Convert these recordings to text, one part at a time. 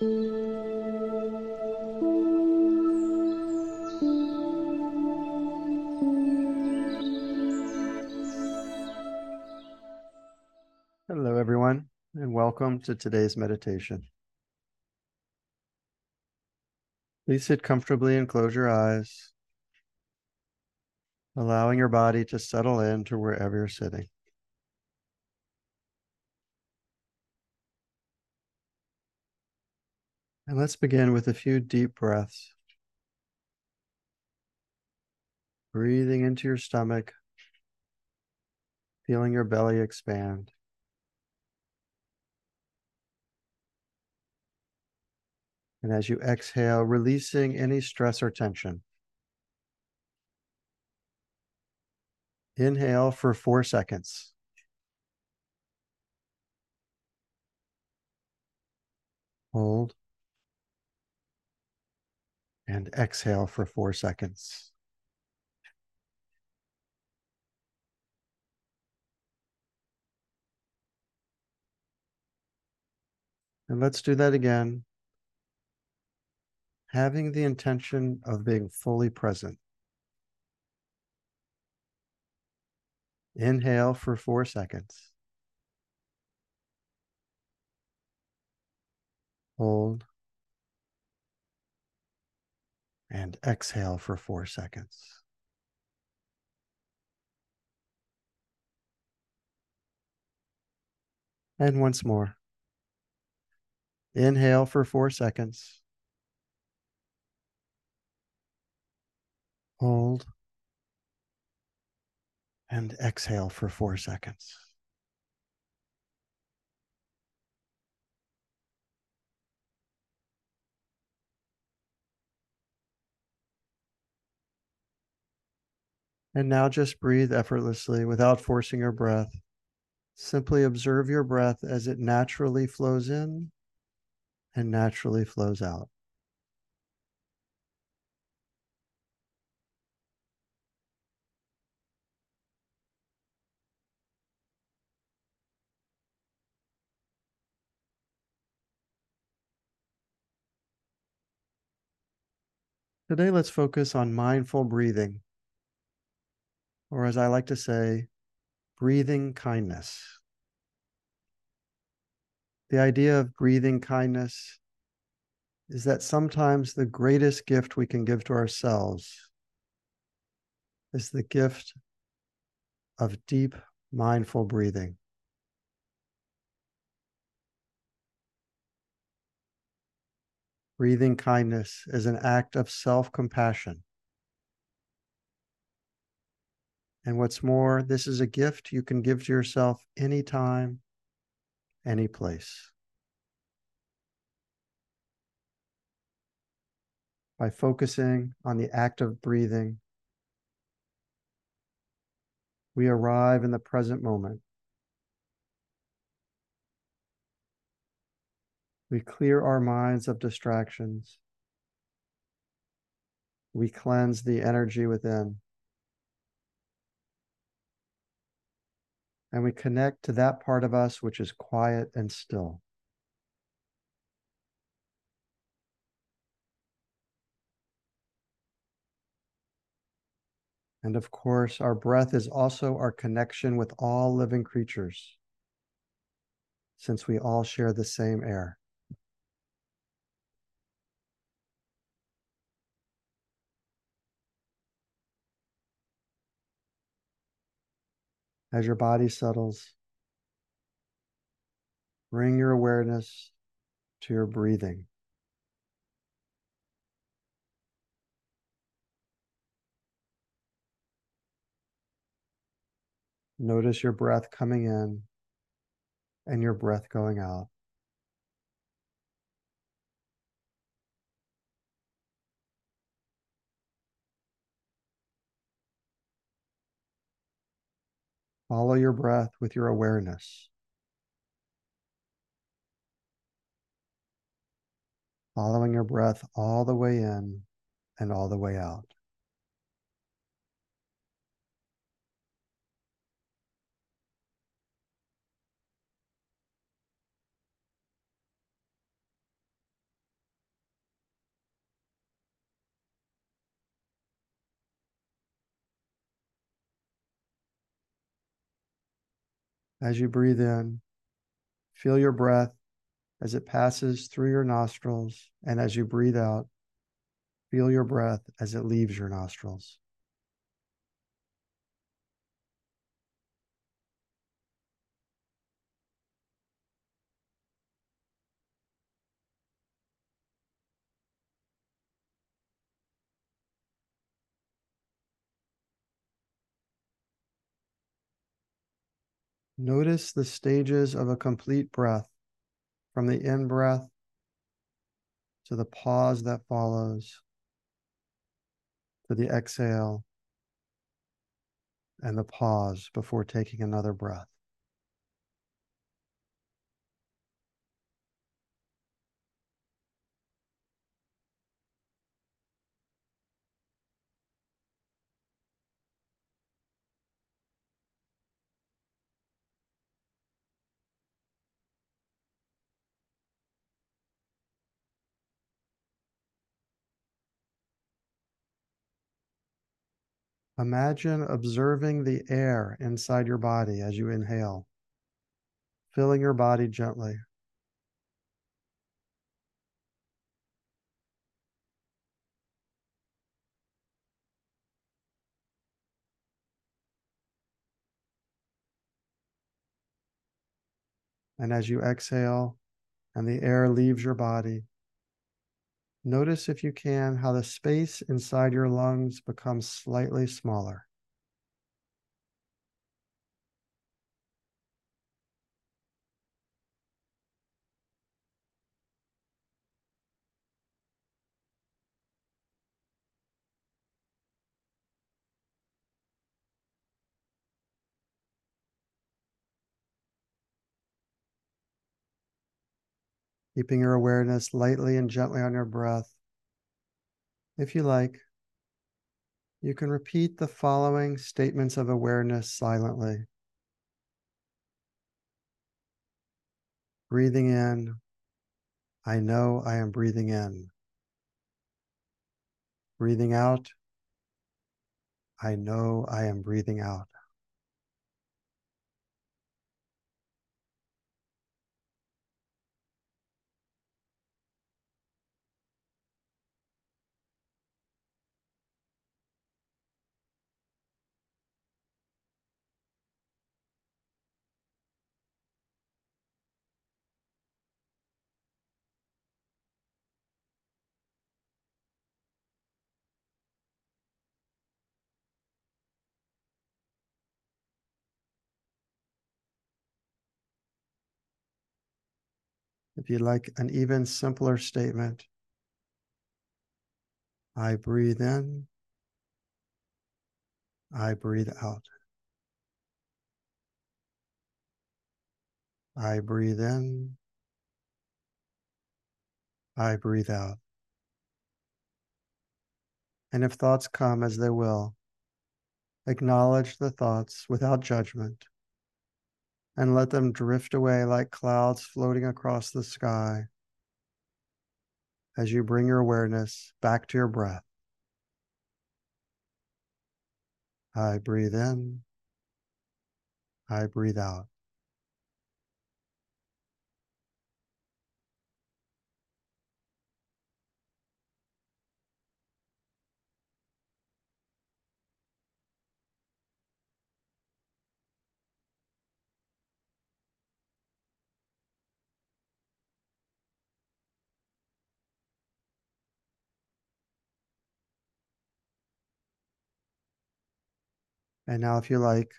Hello, everyone, and welcome to today's meditation. Please sit comfortably and close your eyes, allowing your body to settle into wherever you're sitting. And let's begin with a few deep breaths. Breathing into your stomach, feeling your belly expand. And as you exhale, releasing any stress or tension. Inhale for four seconds. Hold. And exhale for four seconds. And let's do that again having the intention of being fully present. Inhale for four seconds. Hold. And exhale for four seconds. And once more. Inhale for four seconds. Hold. And exhale for four seconds. And now just breathe effortlessly without forcing your breath. Simply observe your breath as it naturally flows in and naturally flows out. Today, let's focus on mindful breathing, or as I like to say, breathing kindness. The idea of breathing kindness is that sometimes the greatest gift we can give to ourselves is the gift of deep, mindful breathing. Breathing kindness is an act of self compassion. And what's more, this is a gift you can give to yourself anytime, any place. By focusing on the act of breathing, we arrive in the present moment. We clear our minds of distractions. We cleanse the energy within. And we connect to that part of us which is quiet and still. And of course, our breath is also our connection with all living creatures, since we all share the same air. As your body settles, bring your awareness to your breathing. Notice your breath coming in and your breath going out. Follow your breath with your awareness. Following your breath all the way in and all the way out. As you breathe in, feel your breath as it passes through your nostrils. And as you breathe out, feel your breath as it leaves your nostrils. Notice the stages of a complete breath from the in breath to the pause that follows, to the exhale, and the pause before taking another breath. Imagine observing the air inside your body as you inhale, filling your body gently. And as you exhale and the air leaves your body, Notice, if you can, how the space inside your lungs becomes slightly smaller. Keeping your awareness lightly and gently on your breath. If you like, you can repeat the following statements of awareness silently. Breathing in, I know I am breathing in. Breathing out, I know I am breathing out. If you'd like an even simpler statement, I breathe in, I breathe out. I breathe in, I breathe out. And if thoughts come as they will, acknowledge the thoughts without judgment and let them drift away like clouds floating across the sky as you bring your awareness back to your breath. I breathe in, I breathe out. And now, if you like,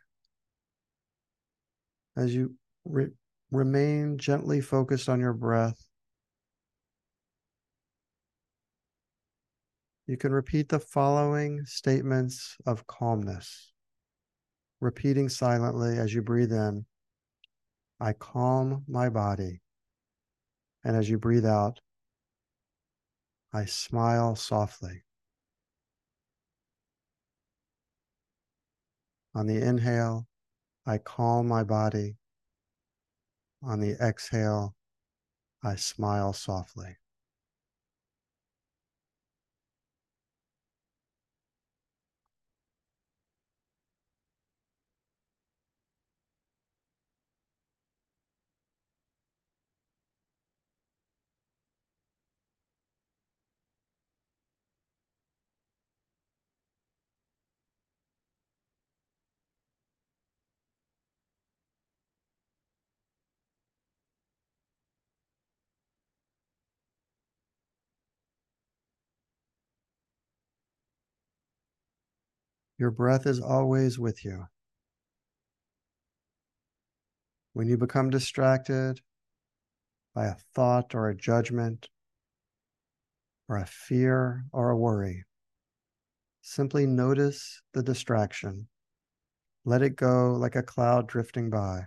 as you re- remain gently focused on your breath, you can repeat the following statements of calmness, repeating silently as you breathe in I calm my body. And as you breathe out, I smile softly. On the inhale, I calm my body. On the exhale, I smile softly. Your breath is always with you. When you become distracted by a thought or a judgment or a fear or a worry, simply notice the distraction. Let it go like a cloud drifting by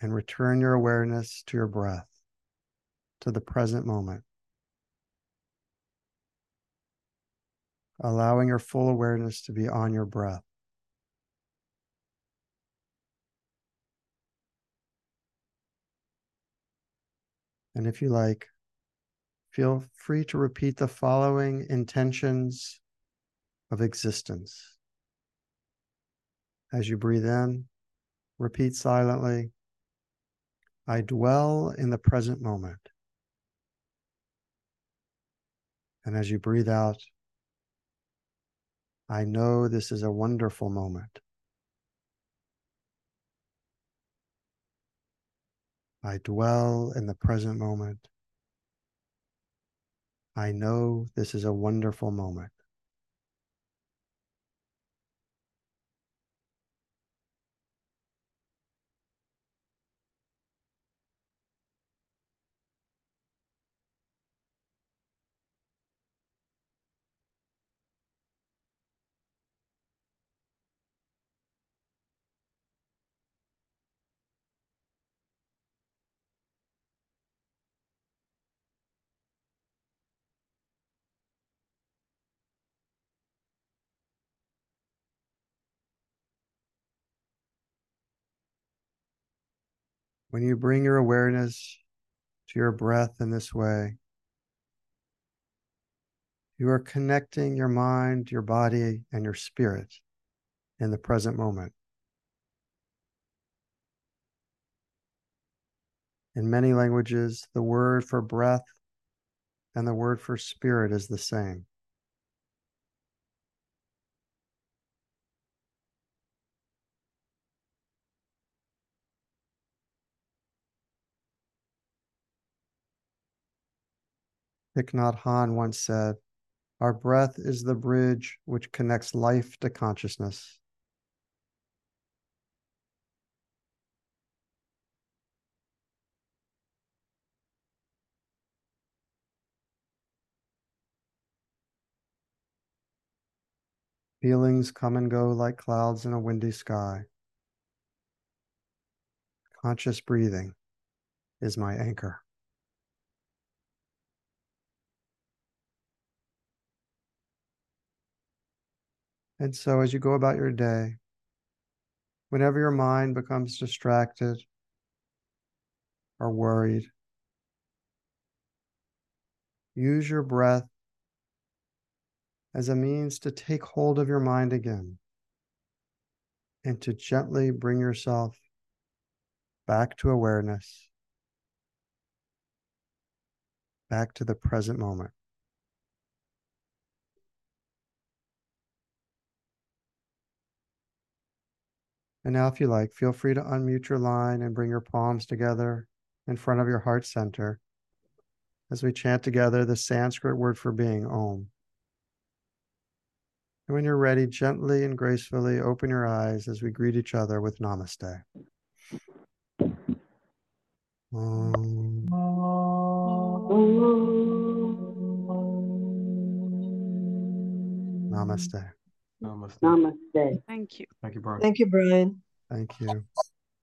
and return your awareness to your breath, to the present moment. Allowing your full awareness to be on your breath. And if you like, feel free to repeat the following intentions of existence. As you breathe in, repeat silently I dwell in the present moment. And as you breathe out, I know this is a wonderful moment. I dwell in the present moment. I know this is a wonderful moment. When you bring your awareness to your breath in this way, you are connecting your mind, your body, and your spirit in the present moment. In many languages, the word for breath and the word for spirit is the same. Thich Nhat Hanh once said, Our breath is the bridge which connects life to consciousness. Feelings come and go like clouds in a windy sky. Conscious breathing is my anchor. And so, as you go about your day, whenever your mind becomes distracted or worried, use your breath as a means to take hold of your mind again and to gently bring yourself back to awareness, back to the present moment. And now, if you like, feel free to unmute your line and bring your palms together in front of your heart center as we chant together the Sanskrit word for being, Om. And when you're ready, gently and gracefully open your eyes as we greet each other with Namaste. Om. Namaste. Namaste. Namaste. Thank you. Thank you, Brian. Thank you, Brian. Thank you.